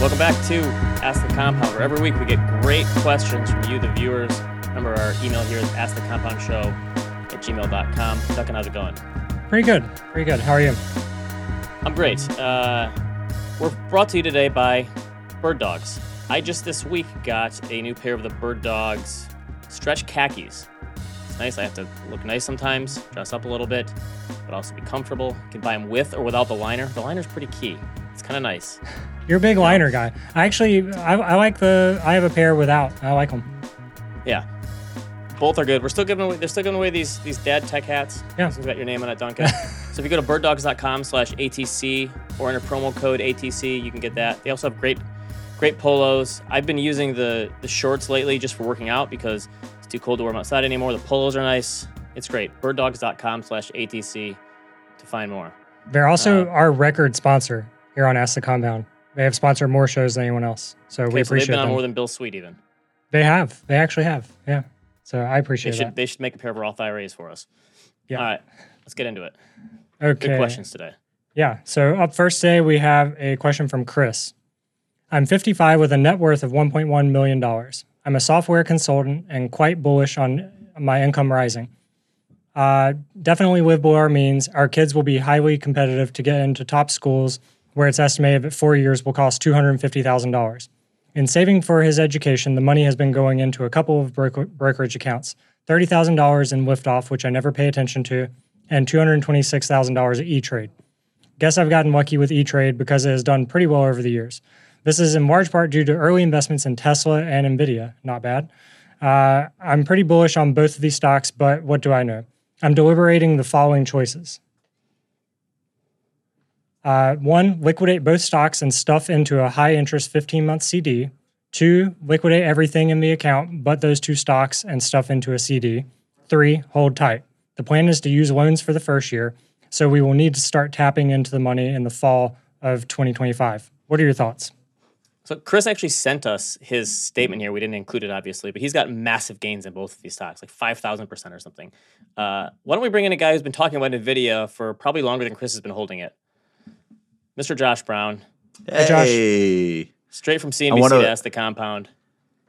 Welcome back to Ask the Compound, where every week we get great questions from you, the viewers. Remember, our email here is askthecompoundshow at gmail.com. Duncan, how's it going? Pretty good. Pretty good. How are you? I'm great. Uh, we're brought to you today by Birddogs. I just this week got a new pair of the Birddogs stretch khakis. It's nice. I have to look nice sometimes, dress up a little bit, but also be comfortable. You can buy them with or without the liner. The liner's pretty key. It's kind of nice. You're a big liner guy. I actually, I, I like the. I have a pair without. I like them. Yeah. Both are good. We're still giving away. They're still giving away these these dad tech hats. Yeah. Has got your name on it, Duncan. so if you go to birddogs.com/atc or enter promo code ATC, you can get that. They also have great great polos. I've been using the the shorts lately just for working out because it's too cold to wear them outside anymore. The polos are nice. It's great. Birddogs.com/atc to find more. They're also Uh, our record sponsor here on Ask the Compound. They have sponsored more shows than anyone else, so we Okay, so they've appreciate been on them. more than Bill Sweet even. they have. They actually have. Yeah. So I They appreciate should that. they should make a pair of Roth IRAs for us. Yeah. All right, let's get into it. Okay. Good questions today. Yeah. So up first today, we have a question from Chris. I'm 55 with a net worth of $1.1 million. I'm a software consultant and quite bullish on my income rising. Uh, definitely live below our means. Our kids will be highly competitive to get into top schools where it's estimated that four years will cost $250,000. In saving for his education, the money has been going into a couple of broker- brokerage accounts $30,000 in Liftoff, which I never pay attention to, and $226,000 at E Trade. Guess I've gotten lucky with E Trade because it has done pretty well over the years. This is in large part due to early investments in Tesla and Nvidia. Not bad. Uh, I'm pretty bullish on both of these stocks, but what do I know? I'm deliberating the following choices. Uh, one, liquidate both stocks and stuff into a high interest 15 month CD. Two, liquidate everything in the account but those two stocks and stuff into a CD. Three, hold tight. The plan is to use loans for the first year, so we will need to start tapping into the money in the fall of 2025. What are your thoughts? So Chris actually sent us his statement here. We didn't include it, obviously, but he's got massive gains in both of these stocks, like five thousand percent or something. Uh, why don't we bring in a guy who's been talking about Nvidia for probably longer than Chris has been holding it, Mr. Josh Brown, Hey, Josh. Straight from CNBC wanna- to Ask the Compound.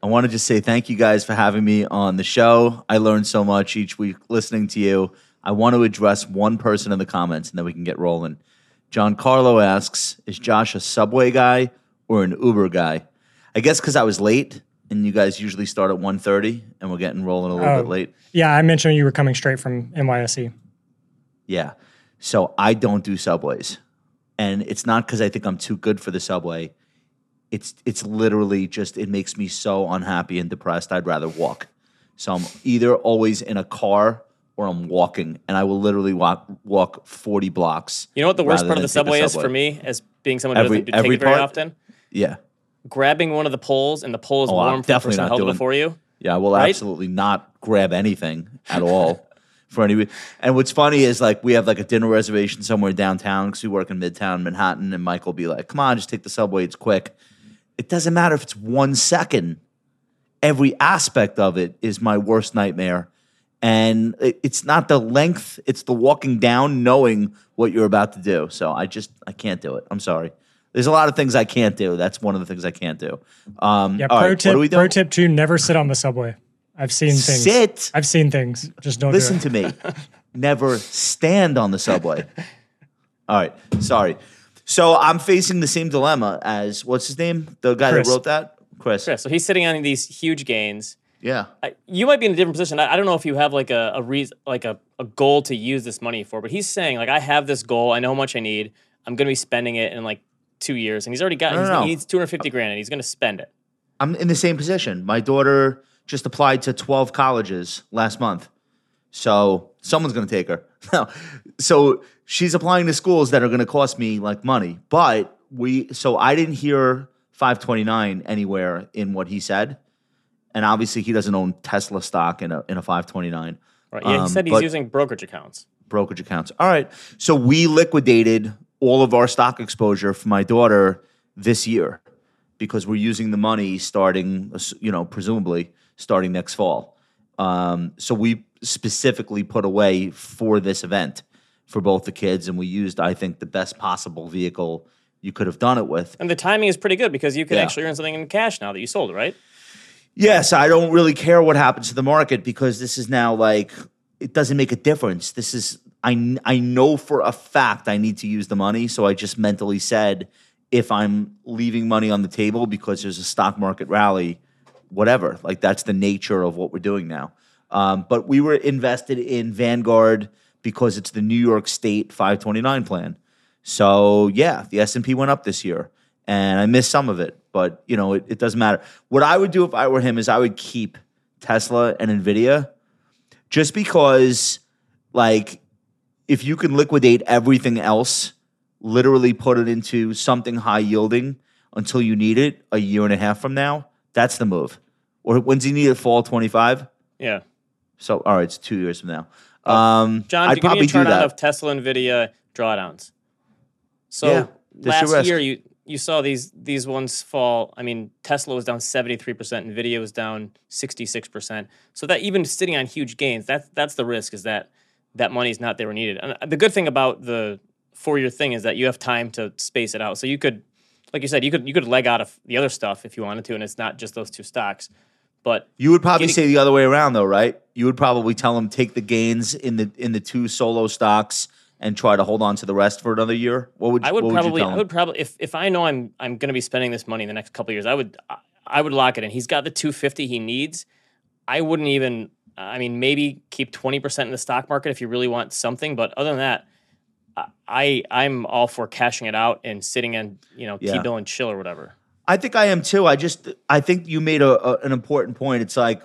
I want to just say thank you guys for having me on the show. I learned so much each week listening to you. I want to address one person in the comments and then we can get rolling. John Carlo asks, "Is Josh a Subway guy or an Uber guy?" I guess because I was late, and you guys usually start at 1.30 and we're getting rolling a little Oh. bit late. Yeah, I mentioned you were coming straight from NYSE. Yeah. So I don't do subways. And it's not because I think I'm too good for the subway. It's it's literally just it makes me so unhappy and depressed. I'd rather walk. So I'm either always in a car or I'm walking, and I will literally walk walk 40 blocks. You know what the worst part of the take subway, is for me, as being someone who Every- doesn't take it very part? often? Yeah. Grabbing one of the poles and the pole is Oh, I'm warm from the definitely not doing- before you. Yeah, I will Right? absolutely not grab anything at all for any. And what's funny is like we have like a dinner reservation somewhere downtown because we work in Midtown Manhattan, and Michael will be like, "Come on, just take the subway. It's quick." It doesn't matter if it's one second. Every aspect of it is my worst nightmare, and it's not the length; it's the walking down, knowing what you're about to do. So I just I can't do it. I'm sorry. There's a lot of things I can't do. That's one of the things I can't do. Um, Yeah, pro right, tip. what are we pro tip two: never sit on the subway. I've seen things. Sit. I've seen things. Just don't Listen do it. to me. Never stand on the subway. All right. Sorry. So I'm facing the same dilemma as what's his name? The guy Chris. that wrote that? Chris. Chris, so he's sitting on these huge gains. Yeah. I- you might be in a different position. I, I don't know if you have like a, a reason, like a, a goal to use this money for, but he's saying like I have this goal. I know how much I need. I'm going to be spending it in like two years, and he's already got. No, he's, no, no. He needs 250 grand, and he's going to spend it. I'm in the same position. My daughter just applied to 12 colleges last month. So someone's going to take her. so she's applying to schools that are going to cost me like money. But we, so I didn't hear 529 anywhere in what he said. And obviously he doesn't own Tesla stock in a, in a 529 Right? Yeah, he Um, said he's but- using brokerage accounts. brokerage accounts. All right. So we liquidated all of our stock exposure for my daughter this year because we're using the money starting, you know, presumably starting next fall. Um, so we specifically put away for this event for both the kids, and we used, I think, the best possible vehicle you could have done it with. And the timing is pretty good because you can Yeah. actually earn something in cash now that you sold, right? Yes, I don't really care what happens to the market because this is now like it doesn't make a difference. This is I I know for a fact I need to use the money, so I just mentally said if I'm leaving money on the table because there's a stock market rally, whatever. Like that's the nature of what we're doing now. Um, but we were invested in Vanguard because it's the New York State 529 plan. So yeah, the S and P went up this year, and I missed some of it, but you know it, it doesn't matter. What I would do if I were him is I would keep Tesla and Nvidia, just because, like, if you can liquidate everything else, literally put it into something high yielding until you need it a year and a half from now, that's the move. Or when's he need it? Fall twenty five. Yeah. So all right, it's two years from now. Um, John, I'd give me probably a chart out that. of Tesla Nvidia drawdowns. So Yeah, last year you you saw these these ones fall. I mean, Tesla was down 73%, Nvidia was down 66%. So that even sitting on huge gains, that's that's the risk is that that money is not there when needed. And uh, the good thing about the four-year thing is that you have time to space it out. So you could like you said, you could you could leg out of the other stuff if you wanted to and it's not just those two stocks. But You would probably Getting- say the other way around, though, right? You would probably tell them take the gains in the in the two solo stocks and try to hold on to the rest for another year. What would you, I would probably, would I would probably, if if I know I'm I'm going to be spending this money in the next couple of years, I would I- I would lock it in. He's got the 250 he needs. I wouldn't even. Uh, I mean, maybe keep 20 percent in the stock market if you really want something. But other than that, I- I'm all for cashing it out and sitting in you know Yeah. T bill and chill or whatever. I think I am too. I just I think you made a, a an important point. It's like,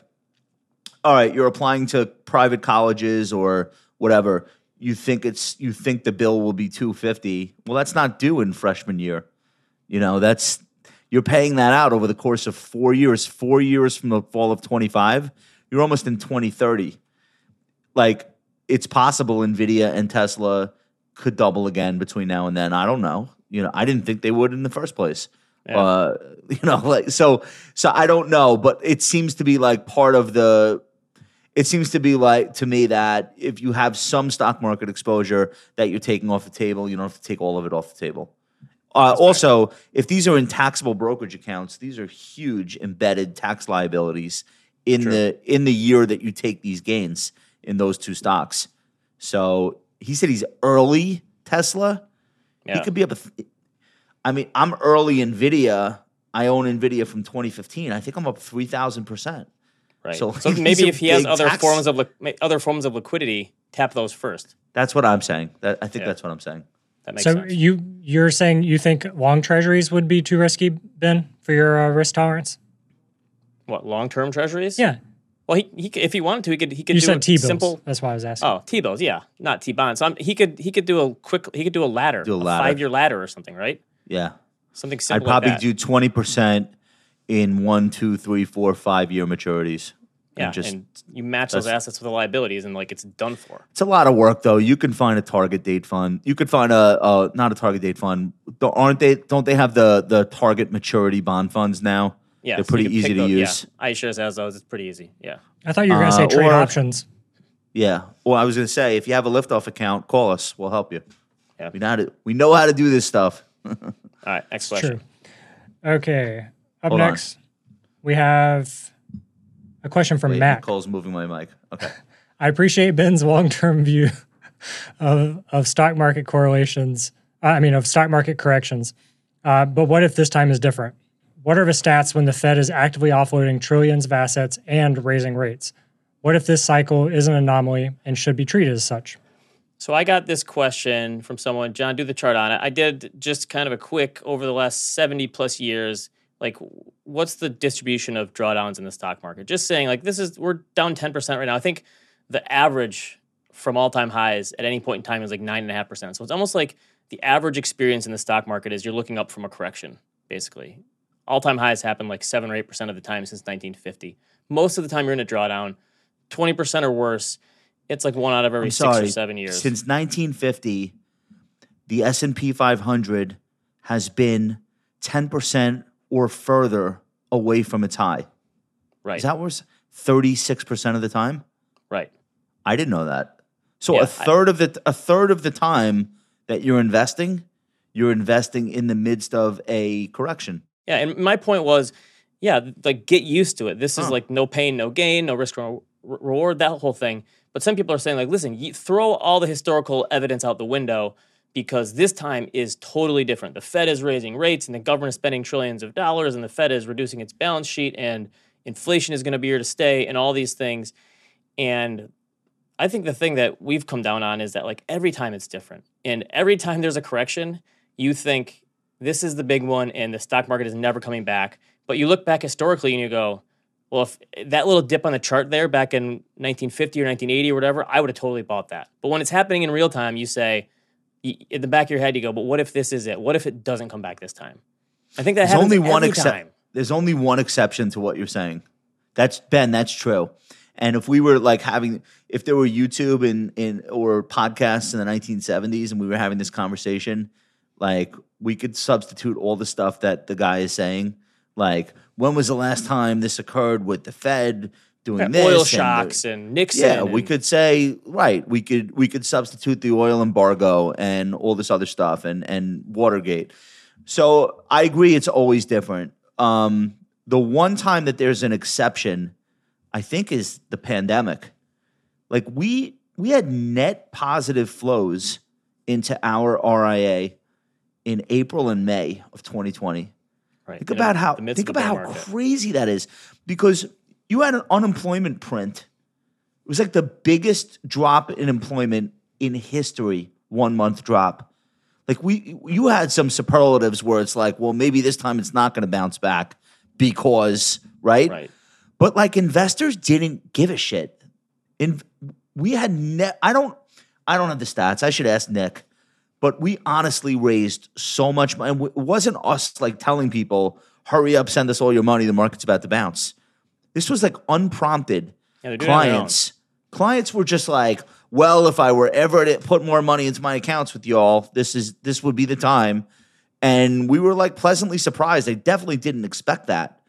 all right, you're applying to private colleges or whatever. You think it's you think the bill will be two fifty. Well, that's not due in freshman year. You know, that's you're paying that out over the course of four years. Four years from the fall of twenty five, you're almost in twenty thirty. Like it's possible Nvidia and Tesla could double again between now and then. I don't know. You know, I didn't think they would in the first place. Uh, you know, like so. So I don't know, but it seems to be like part of the. It seems to be like to me that if you have some stock market exposure that you're taking off the table, you don't have to take all of it off the table. Uh, also, if these are in taxable brokerage accounts, these are huge embedded tax liabilities in the in the year that you take these gains in those two stocks. So he said he's early Tesla. Yeah. He could be up. A th- I mean, I'm early Nvidia. I own Nvidia from 2015. I think I'm up three thousand percent. Right. So So, maybe if he has other tax- forms of li- other forms of liquidity, tap those first. That's what I'm saying. That I think Yeah. that's what I'm saying. That makes sense. So sense. you you're saying you think long treasuries would be too risky, Ben, for your uh, risk tolerance? What long term treasuries? Yeah, Well, he, he if he wanted to, he could he could you do said a T bills. simple That's why I was asking. Oh, T bills, yeah, not T bonds. So I'm, he could he could do a quick he could do a ladder, Do a ladder. five year ladder or something, right? Yeah, Something simple. I'd simple. probably like that. do 20 percent in one, two, three, four, five year maturities. yeah, and just and you match those assets with the liabilities, and like it's done for. It's a lot of work, though. You can find a target date fund. You could find a, a not a target date fund. Don't- Aren't they? Don't they have the the target maturity bond funds now? Yeah, they're so pretty can easy to those- use. Yeah, iShares has those. It's pretty easy. Yeah. I thought you were going to say Uh, trade or- options. Yeah. Well, I was going to say, if you have a liftoff account, call us. We'll help you. Yeah. We know how to, we know how to do this stuff. All right. Next question. True. Okay. Up Hold on. next, we have a question from Wait, Mac. Cole's moving my mic. Okay. I appreciate Ben's long-term view of of stock market correlations. uh, I mean, of stock market corrections. Uh, but what if this time is different? What are the stats when the Fed is actively offloading trillions of assets and raising rates? What if this cycle is an anomaly and should be treated as such? So I got this question from someone. John, do the chart on it. I did just kind of a quick over the last seventy plus years. Like, what's the distribution of drawdowns in the stock market? Just saying, like, this is we're down ten percent right now. I think the average from all time highs at any point in time is like nine and a half percent. So it's almost like the average experience in the stock market is you're looking up from a correction, basically. All time highs happen like seven or eight percent of the time since 1950. Most of the time you're in a drawdown, twenty percent or worse. It's like one out of every I'm six sorry. or seven years. Since 1950, the S&P 500 has been 10% or further away from its high. right. Is that worse? 36% of the time? Right. I didn't know that. So Yeah, a I- third of the a third of the time that you're investing, you're investing in the midst of a correction. Yeah, and my point was, yeah, like get used to it. This is Huh. like no pain, no gain, no risk, no reward, that whole thing. But some people are saying like, listen, you throw all the historical evidence out the window because this time is totally different. The Fed is raising rates and the government is spending trillions of dollars and the Fed is reducing its balance sheet and inflation is going to be here to stay and all these things. And I think the thing that we've come down on is that like every time it's different. And every time there's a correction, you think this is the big one and the stock market is never coming back. But you look back historically and you go, well, if that little dip on the chart there back in 1950 or 1980 or whatever, I would have totally bought that. But when it's happening in real time, you say, in the back of your head, you go, but what if this is it? What if it doesn't come back this time? I think that There's happens only one every exception. time. There's only one exception to what you're saying. That's Ben. That's true. And if we were like having, if there were YouTube and in or podcasts in the 1970s, and we were having this conversation, like we could substitute all the stuff that the guy is saying. Like, when was the last time this occurred with the Fed doing this? Oil and the- shocks and Nixon. yeah, we could say right. We could we could substitute the oil embargo and all this other stuff and and Watergate. So I agree, it's always different. Um, the one time that there's an exception, I think, is the pandemic. Like we we had net positive flows into our RIA in April and May of 2020. Right, Think in about how think about how market. crazy that is because you had an unemployment print. It was like the biggest drop in employment in history, one month drop. Like we you had some superlatives where it's like, well, maybe this time it's not going to bounce back because, right? Right. But like investors didn't give a shit. In we had net I don't I don't have the stats. I should ask Nick. But we honestly raised so much money. It wasn't us like telling people, hurry up, send us all your money, the market's about to bounce. This was like unprompted Yeah, they're doing it on their own. clients. Clients were just like, well, if I were ever to put more money into my accounts with y'all, this is this would be the time. And we were like pleasantly surprised. They definitely didn't expect that.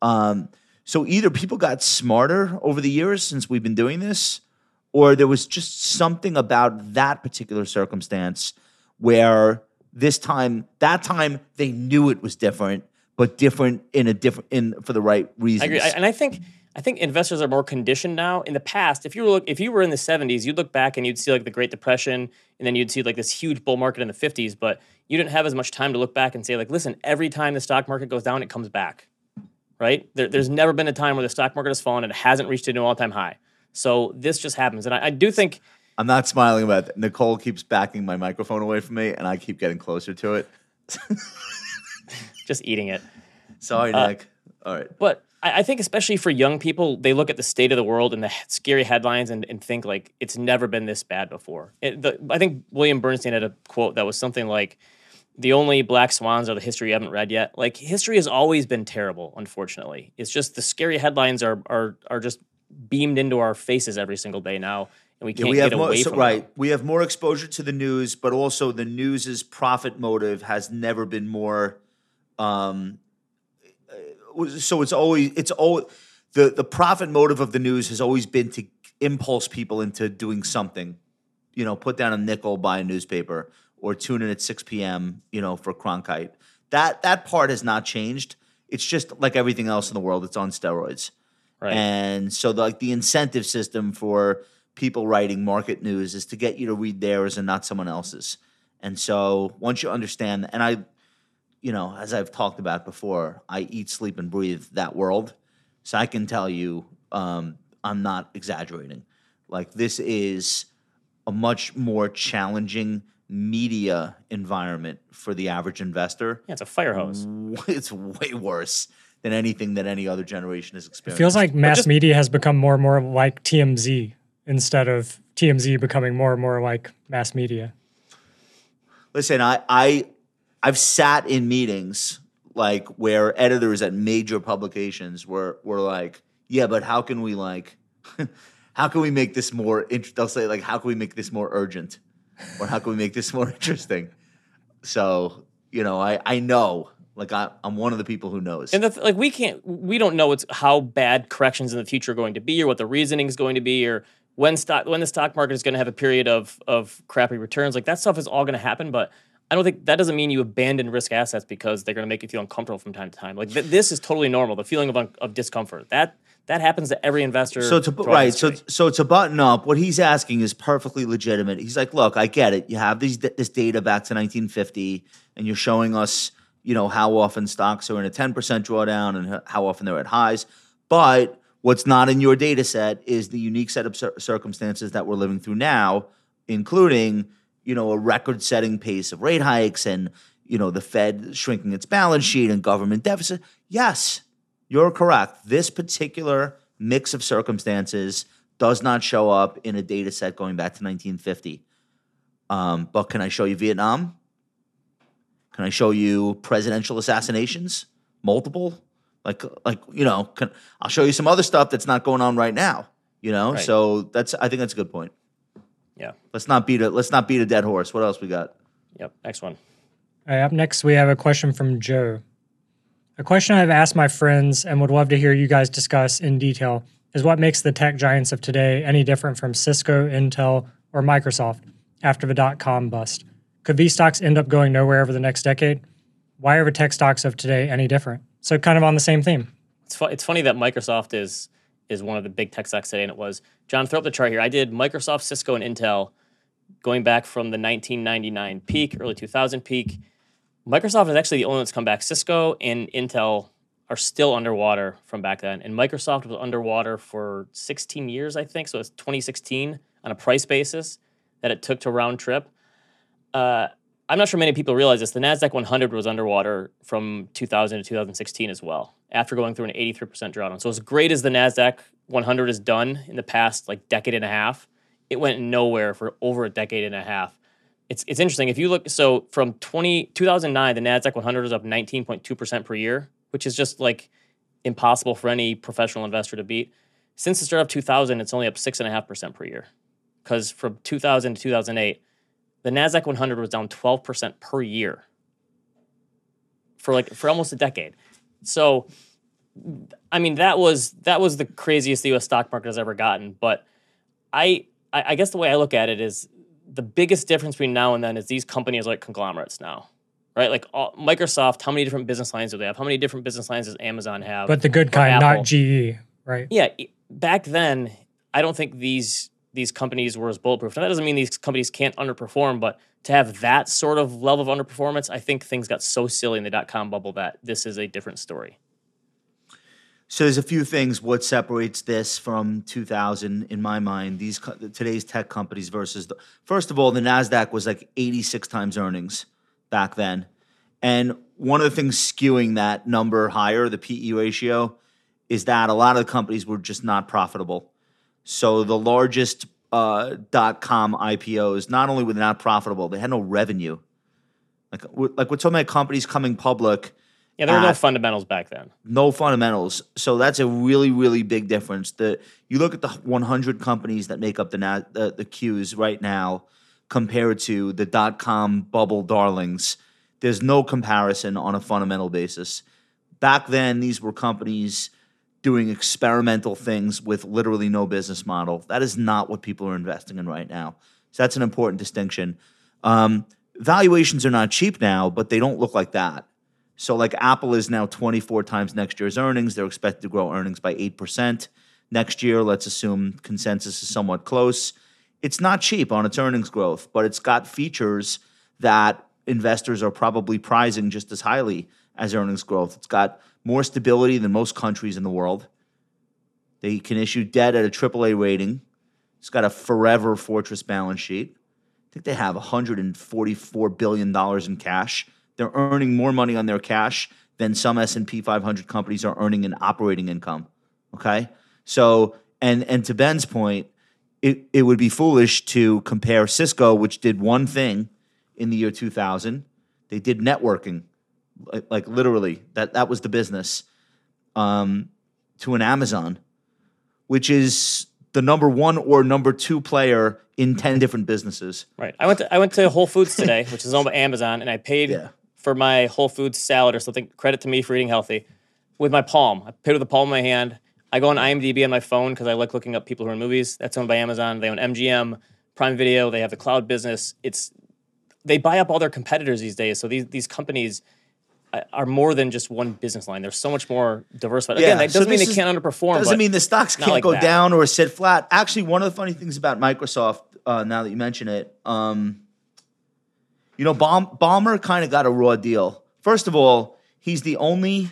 Um, so either people got smarter over the years since we've been doing this, or there was just something about that particular circumstance where this time, that time, they knew it was different, but different in a different in for the right reasons. I agree, I- and I think I think investors are more conditioned now. In the past, if you were look, if you were in the '70s, you'd look back and you'd see like the Great Depression, and then you'd see like this huge bull market in the '50s. But you didn't have as much time to look back and say like, listen, every time the stock market goes down, it comes back. Right? There, there's never been a time where the stock market has fallen and it hasn't reached a new all-time high. So this just happens, and I, I do think I'm not smiling about that. Nicole keeps backing my microphone away from me, and I keep getting closer to it. just eating it. Sorry, Uh, Nick. All right. But I, I think, especially for young people, they look at the state of the world and the scary headlines and, and think like it's never been this bad before. It, the, I think William Bernstein had a quote that was something like, "The only black swans are the history you haven't read yet." Like history has always been terrible. Unfortunately, it's just the scary headlines are are are just beamed into our faces every single day now, and we can't we get have more, away so- from right. We have more exposure to the news, but also the news's profit motive has never been more. Um, uh, so it's always it's always the the profit motive of the news has always been to impulse people into doing something. You know, put down a nickel, buy a newspaper, or tune in at six p.m. You know, for Cronkite. That that part has not changed. It's just like everything else in the world. It's on steroids. Right. And so, the, like the incentive system for people writing market news is to get you to read theirs and not someone else's. And so, once you understand, and I, you know, as I've talked about before, I eat, sleep, and breathe that world. So I can tell you, um, I'm not exaggerating. Like this is a much more challenging media environment for the average investor. yeah, it's a fire hose. It's way worse than anything that any other generation has experienced. It experienced. feels like mass just- media has become more and more like TMZ instead of TMZ becoming more and more like mass media. Listen, I I I've sat in meetings like where editors at major publications were were like, yeah, but how can we like how can we make this more int-, they'll say like how can we make this more urgent or how can we make this more interesting? So, you know, I I know Like I, I'm one of the people who knows. And the, th- like we can't, we don't know what's how bad corrections in the future are going to be, or what the reasoning is going to be, or when stock when the stock market is going to have a period of of crappy returns. Like that stuff is all going to happen, but I don't think that doesn't mean you abandon risk assets because they're going to make you feel uncomfortable from time to time. Like th- this is totally normal. The feeling of un- of discomfort that that happens to every investor. So to right, so so to button up, what he's asking is perfectly legitimate. He's like, "Look, I get it. You have these this data back to 1950, and you're showing us, you know, how often stocks are in a 10% drawdown and how often they're at highs. But what's not in your data set is the unique set of cir- circumstances that we're living through now, including, you know, a record-setting pace of rate hikes and you know the Fed shrinking its balance sheet and government deficit. Yes, you're correct. This particular mix of circumstances does not show up in a data set going back to 1950. Um, but can I show you Vietnam? Can I show you presidential assassinations? Multiple? Like, like you know, can, I'll show you some other stuff that's not going on right now. You know, Right. so that's I think that's a good point. yeah, Let's not beat a let's not beat a dead horse. What else we got? yep. Next one. All right, up next, we have a question from Joe. A question I've asked my friends and would love to hear you guys discuss in detail is what makes the tech giants of today any different from Cisco, Intel, or Microsoft after the dot com bust? Could these stocks end up going nowhere over the next decade? Why are the tech stocks of today any different? So, kind of on the same theme. It's fu- it's funny that Microsoft is is one of the big tech stocks today, and it was John. Throw up the chart here. I did Microsoft, Cisco, and Intel going back from the 1999 peak, early 2000 peak. Microsoft is actually the only one that's come back. Cisco and Intel are still underwater from back then, and Microsoft was underwater for 16 years, I think. So it's 2016 on a price basis that it took to round trip. Uh, I'm not sure many people realize this. The Nasdaq 100 was underwater from 2000 to 2016 as well, after going through an 83% drawdown. So as great as the Nasdaq 100 has done in the past like decade and a half, it went nowhere for over a decade and a half. It's it's interesting if you look. So from 20 2009, the Nasdaq 100 was up 19.2% per year, which is just like impossible for any professional investor to beat. Since the start of 2000, it's only up six and a half percent per year, because from 2000 to 2008 the Nasdaq 100 was down 12% per year for like for almost a decade. So I mean that was that was the craziest the US stock market has ever gotten, but I I guess the way I look at it is the biggest difference between now and then is these companies are like conglomerates now. Right? Like all, Microsoft, how many different business lines do they have? How many different business lines does Amazon have? But the good kind, Apple. not GE, right? yeah, back then, I don't think these these companies were as bulletproof. Now that doesn't mean these companies can't underperform, but to have that sort of level of underperformance, I think things got so silly in the dot com bubble that this is a different story. So there's a few things. What separates this from 2000 in my mind? These today's tech companies versus the first of all, the Nasdaq was like 86 times earnings back then, and one of the things skewing that number higher, the PE ratio, is that a lot of the companies were just not profitable. So the largest uh, dot com IPOs, not only were they not profitable, they had no revenue. Like like we're talking about companies coming public Yeah, there were no fundamentals back then. no fundamentals. So that's a really, really big difference. The you look at the 100 companies that make up the na- the, the Qs right now, compared to the dot com bubble darlings. There's no comparison on a fundamental basis. Back then, these were companies doing experimental things with literally no business model. That is not what people are investing in right now. So that's an important distinction. Um, valuations are not cheap now, but they don't look like that. So, like Apple is now 24 times next year's earnings. They're expected to grow earnings by 8% next year. Let's assume consensus is somewhat close. It's not cheap on its earnings growth, but it's got features that investors are probably prizing just as highly as earnings growth. It's got more stability than most countries in the world. They can issue debt at a AAA rating. It's got a forever fortress balance sheet. I think they have 144 billion dollars in cash. They're earning more money on their cash than some S&P 500 companies are earning in operating income. Okay? So, and and to Ben's point, it, it would be foolish to compare Cisco, which did one thing in the year 2000. They did networking, like, like literally, that, that was the business, um, to an Amazon, which is the number one or number two player in 10 different businesses. Right. I went to I went to Whole Foods today, which is owned by Amazon, and I paid Yeah. for my Whole Foods salad or something. Credit to me for eating healthy. With my palm, I paid with the palm of my hand. I go on IMDb on my phone because I like looking up people who are in movies. That's owned by Amazon. They own MGM, Prime Video. They have the cloud business. It's they buy up all their competitors these days. So these these companies are more than just one business line. There's so much more diversified. Again, Yeah, that doesn't mean they is- can't underperform. Doesn't mean the stocks can't like go that. down or sit flat. Actually, one of the funny things about Microsoft, uh, now that you mention it, um, you know, Baum, Ballmer kind of got a raw deal. First of all, he's the only,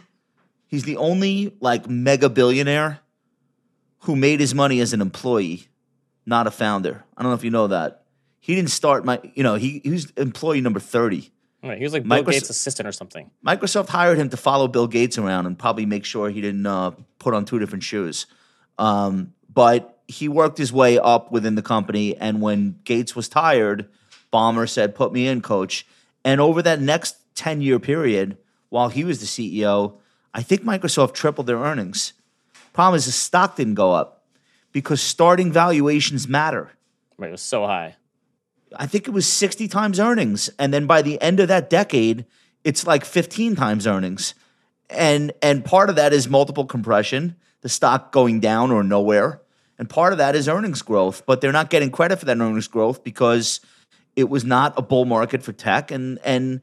he's the only like mega billionaire who made his money as an employee, not a founder. I don't know if you know that. He didn't start my, you know, he, he was employee number thirty. Right, he was like Bill Microsoft- Gates' assistant or something. Microsoft hired him to follow Bill Gates around and probably make sure he didn't uh, put on two different shoes. Um, but he worked his way up within the company, and when Gates was tired, Ballmer said, "Put me in, coach." And over that next ten year period, while he was the CEO, I think Microsoft tripled their earnings. Problem is, the stock didn't go up because starting valuations matter. Right, it was so high. I think it was 60 times earnings. And then by the end of that decade, it's like 15 times earnings. And and part of that is multiple compression, the stock going down or nowhere. And part of that is earnings growth, but they're not getting credit for that earnings growth because it was not a bull market for tech and and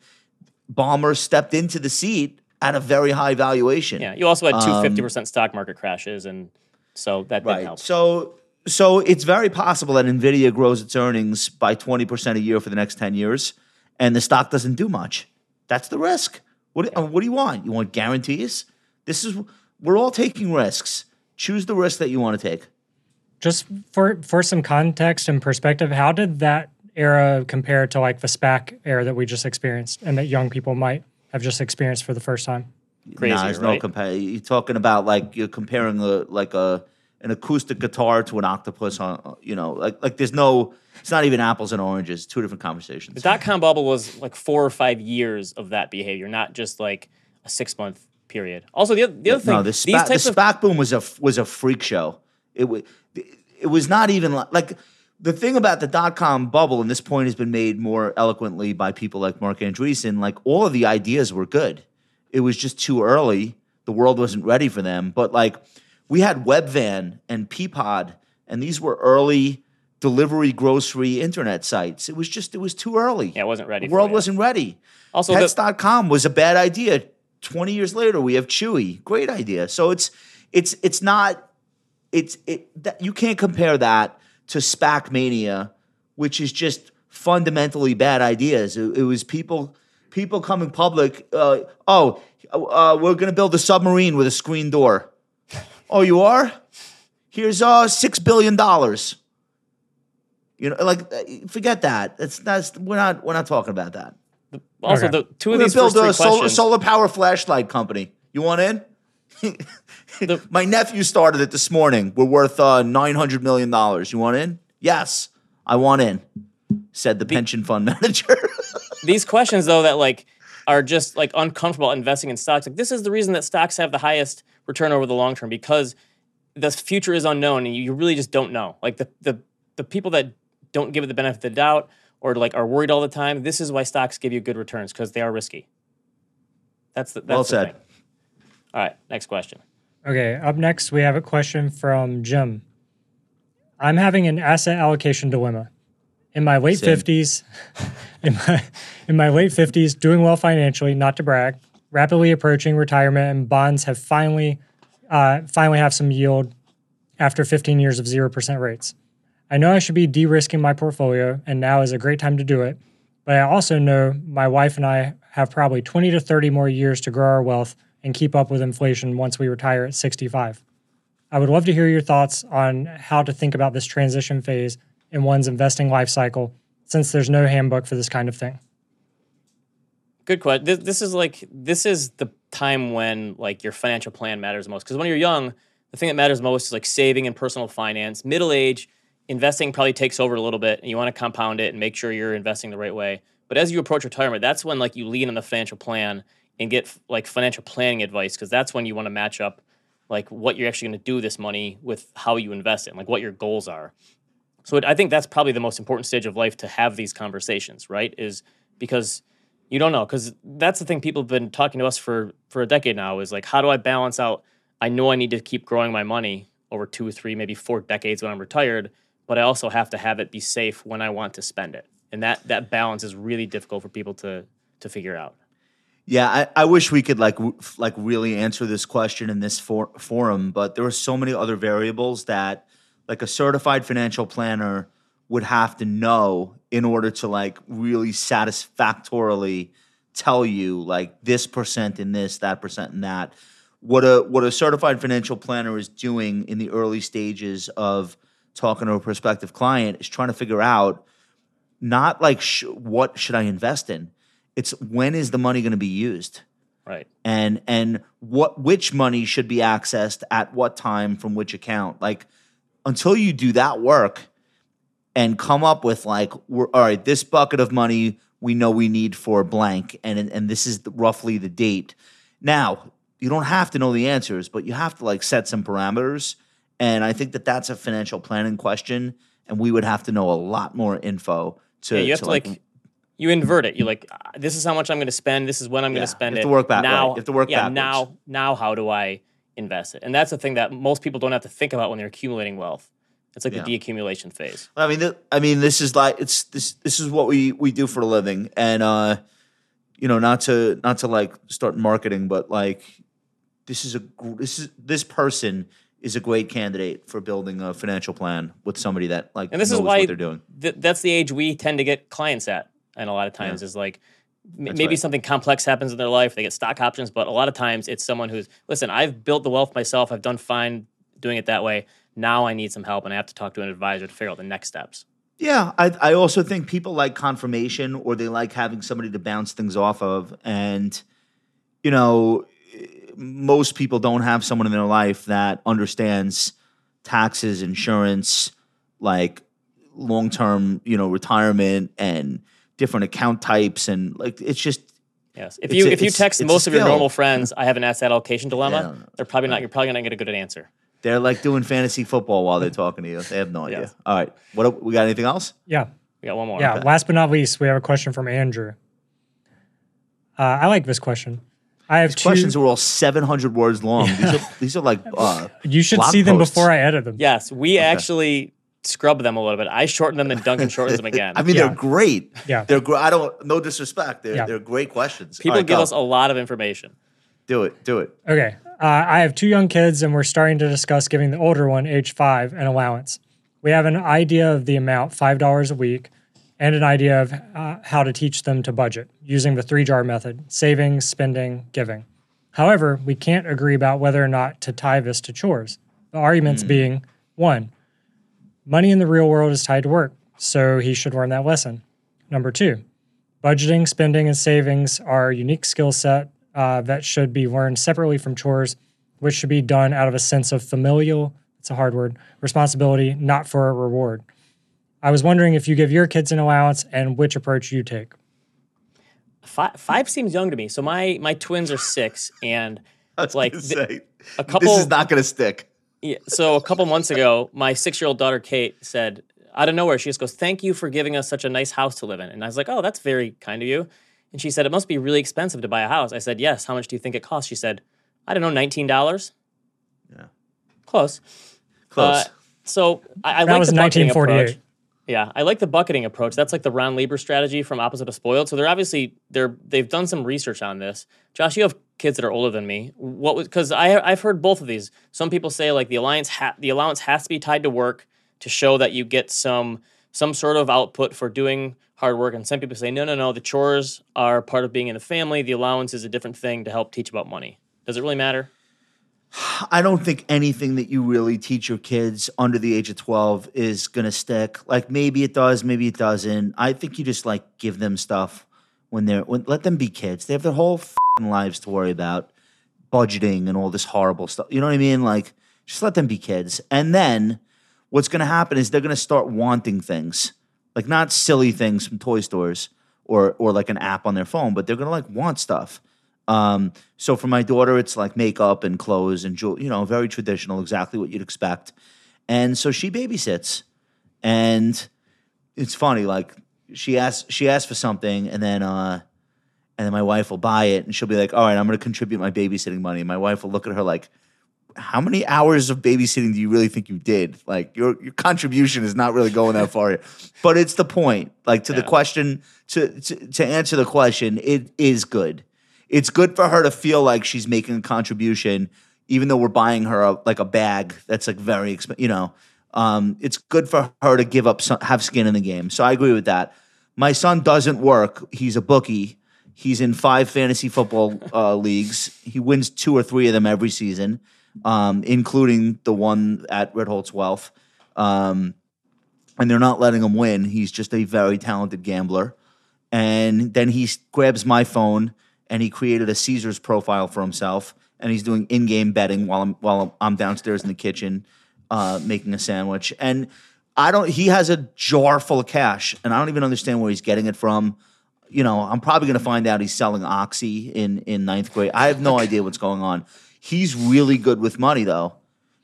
Ballmer stepped into the seat at a very high valuation. Yeah, you also had two Um, 50% stock market crashes, and so that didn't Right. help. So so it's very possible that Nvidia grows its earnings by 20% a year for the next 10 years and the stock doesn't do much. That's the risk. What uh, what do you want? You want guarantees? This is we're all taking risks. Choose the risk that you want to take. Just for for some context and perspective, how did that era compare to like the SPAC era that we just experienced and that young people might have just experienced for the first time? Crazier, nah, there's right? no compare. You're talking about like you're comparing a like a an acoustic guitar to an octopus on you know like like there's no it's not even apples and oranges. Two different conversations. The dot com bubble was like four or five years of that behavior, not just like a six month period. Also, the, oth- the other thing, No, the these SPAC, the types of boom was a was a freak show. It was it was not even li- like the thing about the dot com bubble, and this point has been made more eloquently by people like Marc Andreessen. Like all of the ideas were good. It was just too early. The world wasn't ready for them. But like we had Webvan and Peapod, and these were early delivery grocery internet sites. It was just it was too early. yeah, it wasn't ready. the world wasn't ready. Also, the, Pets.com was a bad idea. 20 years later, we have Chewy. Great idea. So it's it's it's not it's it that you can't compare that to SPAC mania, which is just fundamentally bad ideas. It, it was people people coming public. Uh, oh, uh, we're gonna build a submarine with a screen door. Oh, you are? Here's uh six billion dollars. You know, like uh, forget that. That's that's we're not we're not talking about that. also Okay. the two We're of gonna these build first three a solar, questions. solar power flashlight company. You want in? The- My nephew started it this morning. We're worth uh, nine hundred million dollars. You want in? Yes, I want in," said the pension fund manager. these questions though that like are just like uncomfortable investing in stocks like this is the reason that stocks have the highest return over the long term because the future is unknown and you really just don't know like the the, the people that don't give it the benefit of the doubt or like are worried all the time this is why stocks give you good returns because they are risky that's the that's Well the said. thing. all right next question Okay, up next we have a question from Jim. I'm having an asset allocation dilemma. In my late Same. 50s, in my in my late 50s, doing well financially, not to brag, rapidly approaching retirement and bonds have finally uh, finally have some yield after 15 years of 0% rates. I know I should be de-risking my portfolio and now is a great time to do it, but I also know my wife and I have probably 20 to 30 more years to grow our wealth and keep up with inflation once we retire at 65. I would love to hear your thoughts on how to think about this transition phase in one's investing life cycle since there's no handbook for this kind of thing. Good question. This, this is like this is the time when like your financial plan matters most because when you're young, the thing that matters most is like saving and personal finance. Middle age, investing probably takes over a little bit, and you want to compound it and make sure you're investing the right way. But as you approach retirement, that's when like you lean on the financial plan and get like financial planning advice because that's when you want to match up like what you're actually going to do this money with how you invest it, and, like what your goals are. So it, I think that's probably the most important stage of life to have these conversations, right? Is because You don't know because that's the thing people have been talking to us for for a decade now is like, how do I balance out? I know I need to keep growing my money over two or three, maybe four decades when I'm retired, but I also have to have it be safe when I want to spend it, and that that balance is really difficult for people to to figure out. Yeah, I, I wish we could like w- like really answer this question in this for- forum, but there are so many other variables that like a certified financial planner would have to know in order to like really satisfactorily tell you like this percent in this, that percent in that. What a what a certified financial planner is doing in the early stages of talking to a prospective client is trying to figure out not like sh- what should I invest in. It's when is the money going to be used Right. and and what which money should be accessed at what time from which account like until you do that work and come up with like we're, all right this bucket of money we know we need for blank and and this is the, roughly the date now you don't have to know the answers but you have to like set some parameters and i think that that's a financial planning question and we would have to know a lot more info to Yeah, you have to like, like, you invert it. You like ah, this is how much I'm going to spend. This is when I'm Yeah, going to spend it. to work back- right, now. you have to work yeah. backwards. Now, now, how do I invest it? And that's the thing that most people don't have to think about when they're accumulating wealth. It's like Yeah. the deaccumulation phase. I mean, th- I mean, this is like it's this. This is what we we do for a living, and uh, you know, not to not to like start marketing, but like this is a this is this person is a great candidate for building a financial plan with somebody that like And this is why what they're doing. th- that's the age we tend to get clients at. And a lot of times is like m- maybe right. something complex happens in their life. They get stock options, but a lot of times it's someone who's listen. I've built the wealth myself. I've done fine doing it that way. Now I need some help, and I have to talk to an advisor to figure out the next steps. Yeah, I I also think people like confirmation or they like having somebody to bounce things off of, and you know, most people don't have someone in their life that understands taxes, insurance, like long term, you know, retirement and different account types, and like it's just Yes. If you if you text most of your normal friends, I have an asset allocation dilemma. Yeah, I don't know. They're probably not. You're probably not going to get a good answer. They're like doing fantasy football while they're talking to you. They have no idea. Yes. All right, what we got? Anything else? Yeah. We got one more. Yeah. Last but not least, we have a question from Andrew. Uh, I like this question. I have two. Questions are all seven hundred words long. These are these are like uh, you should blog see them posts. before I edit them. Yes, we actually scrub them a little bit. I shorten them, then Duncan shortens them again. I mean, Yeah. they're great. Yeah. they're great. I don't. No disrespect. They're Yeah. they're great questions. People All right, give go. us a lot of information. do it. Do it. Okay. Uh, I have two young kids, and we're starting to discuss giving the older one, age five, an allowance. We have an idea of the amount, $5 a week, and an idea of uh, how to teach them to budget using the three jar method savings, spending, giving. However, we can't agree about whether or not to tie this to chores. The arguments being one, money in the real world is tied to work, so he should learn that lesson. Number two, budgeting, spending, and savings are a unique skill set uh, that should be learned separately from chores, which should be done out of a sense of familial, it's a hard word, responsibility, not for a reward. I was wondering if you give your kids an allowance and which approach you take. Five, five seems young to me. So my my twins are six, and it's like like th- say, a couple. This is not going to stick. Yeah, so a couple months ago, my six-year-old daughter Kate said, out of nowhere, she just goes, "Thank you for giving us such a nice house to live in." And I was like, "Oh, that's very kind of you." And she said, "It must be really expensive to buy a house." I said, "Yes." How much do you think it costs? She said, "I don't know, nineteen dollars." Yeah. Close. Close. Uh, so I, I That like was the bucketing 1948. approach. Yeah, I like the bucketing approach. That's like the Ron Lieber strategy from Opposite of Spoiled. So they're obviously they're they've done some research on this. Josh, you have kids that are older than me. What was because I I've heard both of these. Some people say like the alliance ha- the allowance has to be tied to work to show that you get some some sort of output for doing hard work, and some people say no no no the chores are part of being in the family. The allowance is a different thing to help teach about money. Does it really matter? I don't think anything that you really teach your kids under the age of 12 is going to stick. Like maybe it does, maybe it doesn't. I think you just like give them stuff when they're when let them be kids. They have their whole lives to worry about budgeting and all this horrible stuff. You know what I mean? Like just let them be kids. And then what's going to happen is they're going to start wanting things. Like not silly things from toy stores or or like an app on their phone, but they're going to like want stuff. Um, so for my daughter, it's like makeup and clothes and jewel, you know, very traditional, exactly what you'd expect. And so she babysits, and it's funny. Like she asks, she asked for something, and then, uh, and then my wife will buy it, and she'll be like, "All right, I'm going to contribute my babysitting money." And my wife will look at her like, "How many hours of babysitting do you really think you did? Like your your contribution is not really going that far." But it's the point. Like to the question to, to to answer the question, it is good. It's good for her to feel like she's making a contribution, even though we're buying her a, like a bag that's like very expensive. You know, um, it's good for her to give up some, have skin in the game. So I agree with that. My son doesn't work. He's a bookie. He's in five fantasy football uh, leagues. He wins two or three of them every season, um, including the one at Ritholtz Wealth. Um, and they're not letting him win. He's just a very talented gambler. And then he grabs my phone and he created a Caesars profile for himself. And he's doing in-game betting while I'm while I'm downstairs in the kitchen uh, making a sandwich. And I don't. He has a jar full of cash, and I don't even understand where he's getting it from. You know, I'm probably going to find out he's selling oxy in in ninth grade. I have no idea what's going on. He's really good with money though,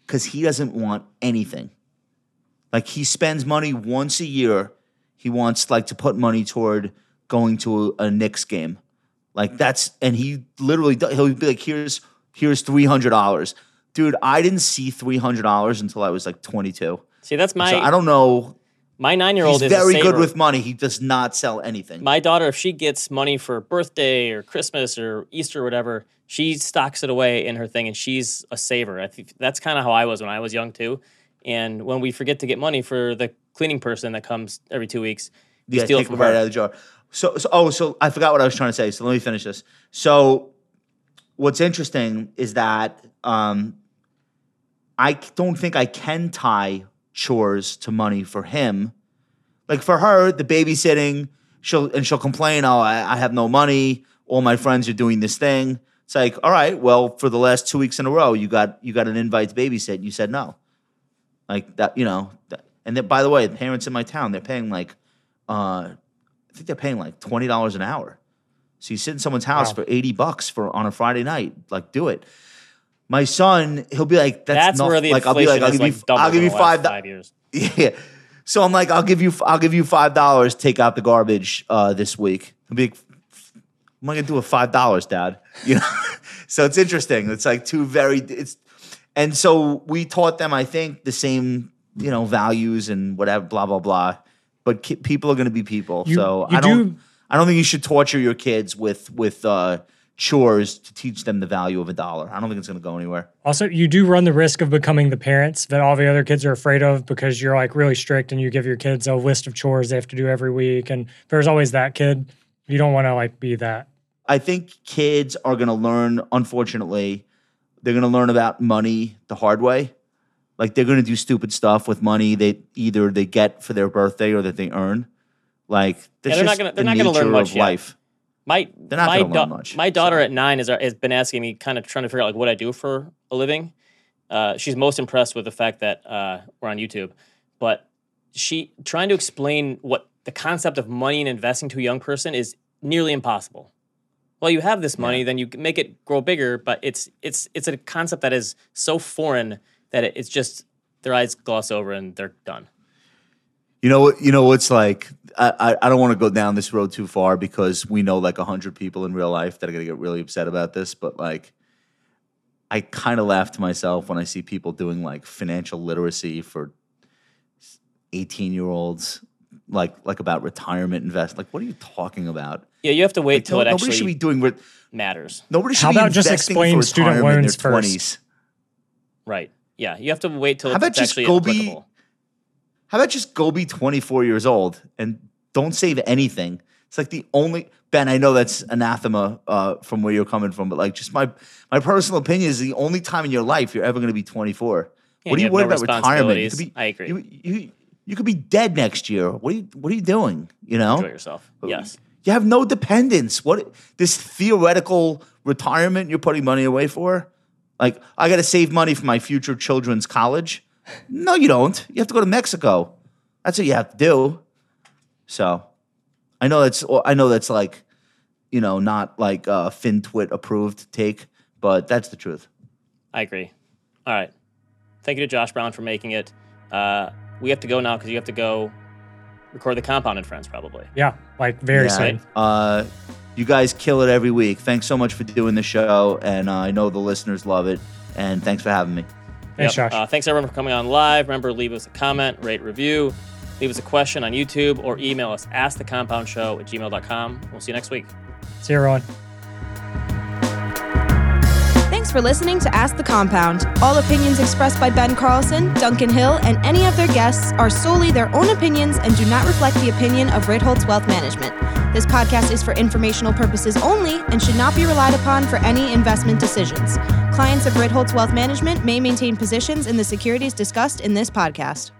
because he doesn't want anything. Like he spends money once a year. He wants like to put money toward going to a, a Knicks game. Like that's and he literally he'll be like, here's here's three hundred dollars, dude. I didn't see three hundred dollars until I was like twenty two. See, that's my So I don't know. My nine year old is very good with money. He does not sell anything. my daughter, if she gets money for birthday or Christmas or Easter or whatever, she stocks it away in her thing and she's a saver. I think that's kind of how I was when I was young too. And when we forget to get money for the cleaning person that comes every two weeks, we yeah, steal take it from right her. out of the jar. So, so, oh, so I forgot what I was trying to say. So let me finish this. So, what's interesting is that um, I don't think I can tie chores to money for him. Like for her, the babysitting, she'll and she'll complain, "Oh, I, I have no money. All my friends are doing this thing." It's like, all right, well, for the last two weeks in a row, you got you got an invite to babysit, and you said no. Like that, you know. That, and then, by the way, the parents in my town, they're paying like, uh, I think they're paying like twenty dollars an hour. So you sit in someone's house Wow. for eighty bucks for on a Friday night. Like, do it. My son, he'll be like, "That's, That's, not, where the like I'll be like, I'll has give you, like doubled I'll give you five. do- five years. Yeah. So I'm like, I'll give you, I'll give you five dollars. Take out the garbage uh, this week. I'll be like, am I gonna do with five dollars, Dad? You know. so it's interesting. It's like two very. It's and so we taught them, I think, the same, you know, values and whatever, blah blah blah. But ki- people are gonna be people. You- so you I don't. do- I don't think you should torture your kids with with uh, chores to teach them the value of a dollar. I don't think it's gonna go anywhere. Also, you do run the risk of becoming the parents that all the other kids are afraid of because you're like really strict and you give your kids a list of chores they have to do every week. And there's always that kid. You don't want to like be that. I think kids are going to learn, unfortunately, they're going to learn about money the hard way. Like they're going to do stupid stuff with money they either they get for their birthday or that they earn. Like that's they're not gonna- they're not gonna learn much of yet. life. My They're not my, learn much, my daughter so. at nine is, has been asking me, kind of trying to figure out like what I do for a living. Uh, she's most impressed with the fact that uh, we're on YouTube, but she trying to explain what the concept of money and investing to a young person is nearly impossible. Well, you have this money, then you can make it grow bigger, but it's it's it's a concept that is so foreign that it, it's just their eyes gloss over and they're done. You know what? You know what's like. I I, I don't want to go down this road too far because we know like a hundred people in real life that are gonna get really upset about this. But like, I kind of laugh to myself when I see people doing like financial literacy for eighteen year olds, like like about retirement invest. Like, what are you talking about? Yeah, you have to wait Like, till no- it nobody actually should be doing. Re- matters. nobody should How be about just investing explain for student retirement in their first? 20s. Right. Yeah, you have to wait till How it's about just actually go be- applicable. How about just go be 24 years old and don't save anything? It's like the only Ben. I know that's anathema uh, from where you're coming from, but like just my my personal opinion is the only time in your life you're ever going to be 24. Yeah, what are you you worried no about retirement? You could be, I agree. You, you you could be dead next year. What are you What are you doing? You know, Enjoy yourself. Yes. you have no dependence. What this theoretical retirement you're putting money away for? Like I got to save money for my future children's college. No, you don't. You have to go to Mexico. That's what you have to do. So, I know that's I know that's like, you know, not like uh, FinTwit approved take, but that's the truth. I agree. All right. Thank you to Josh Brown for making it. Uh, we have to go now because you have to go record the compound and friends probably. Yeah, like very Yeah. soon. Uh, You guys kill it every week. Thanks so much for doing the show, and uh, I know the listeners love it. And thanks for having me. Thanks, Yep. Josh. Uh, thanks everyone for coming on live. Remember, leave us a comment, rate, review, leave us a question on YouTube, or email us askthecompoundshow at gmail.com. We'll see you next week. See you, everyone. Thanks for listening to Ask the Compound. All opinions expressed by Ben Carlson, Duncan Hill, and any of their guests are solely their own opinions and do not reflect the opinion of Ritholtz Wealth Management. This podcast is for informational purposes only and should not be relied upon for any investment decisions. Clients of Ritholtz Wealth Management may maintain positions in the securities discussed in this podcast.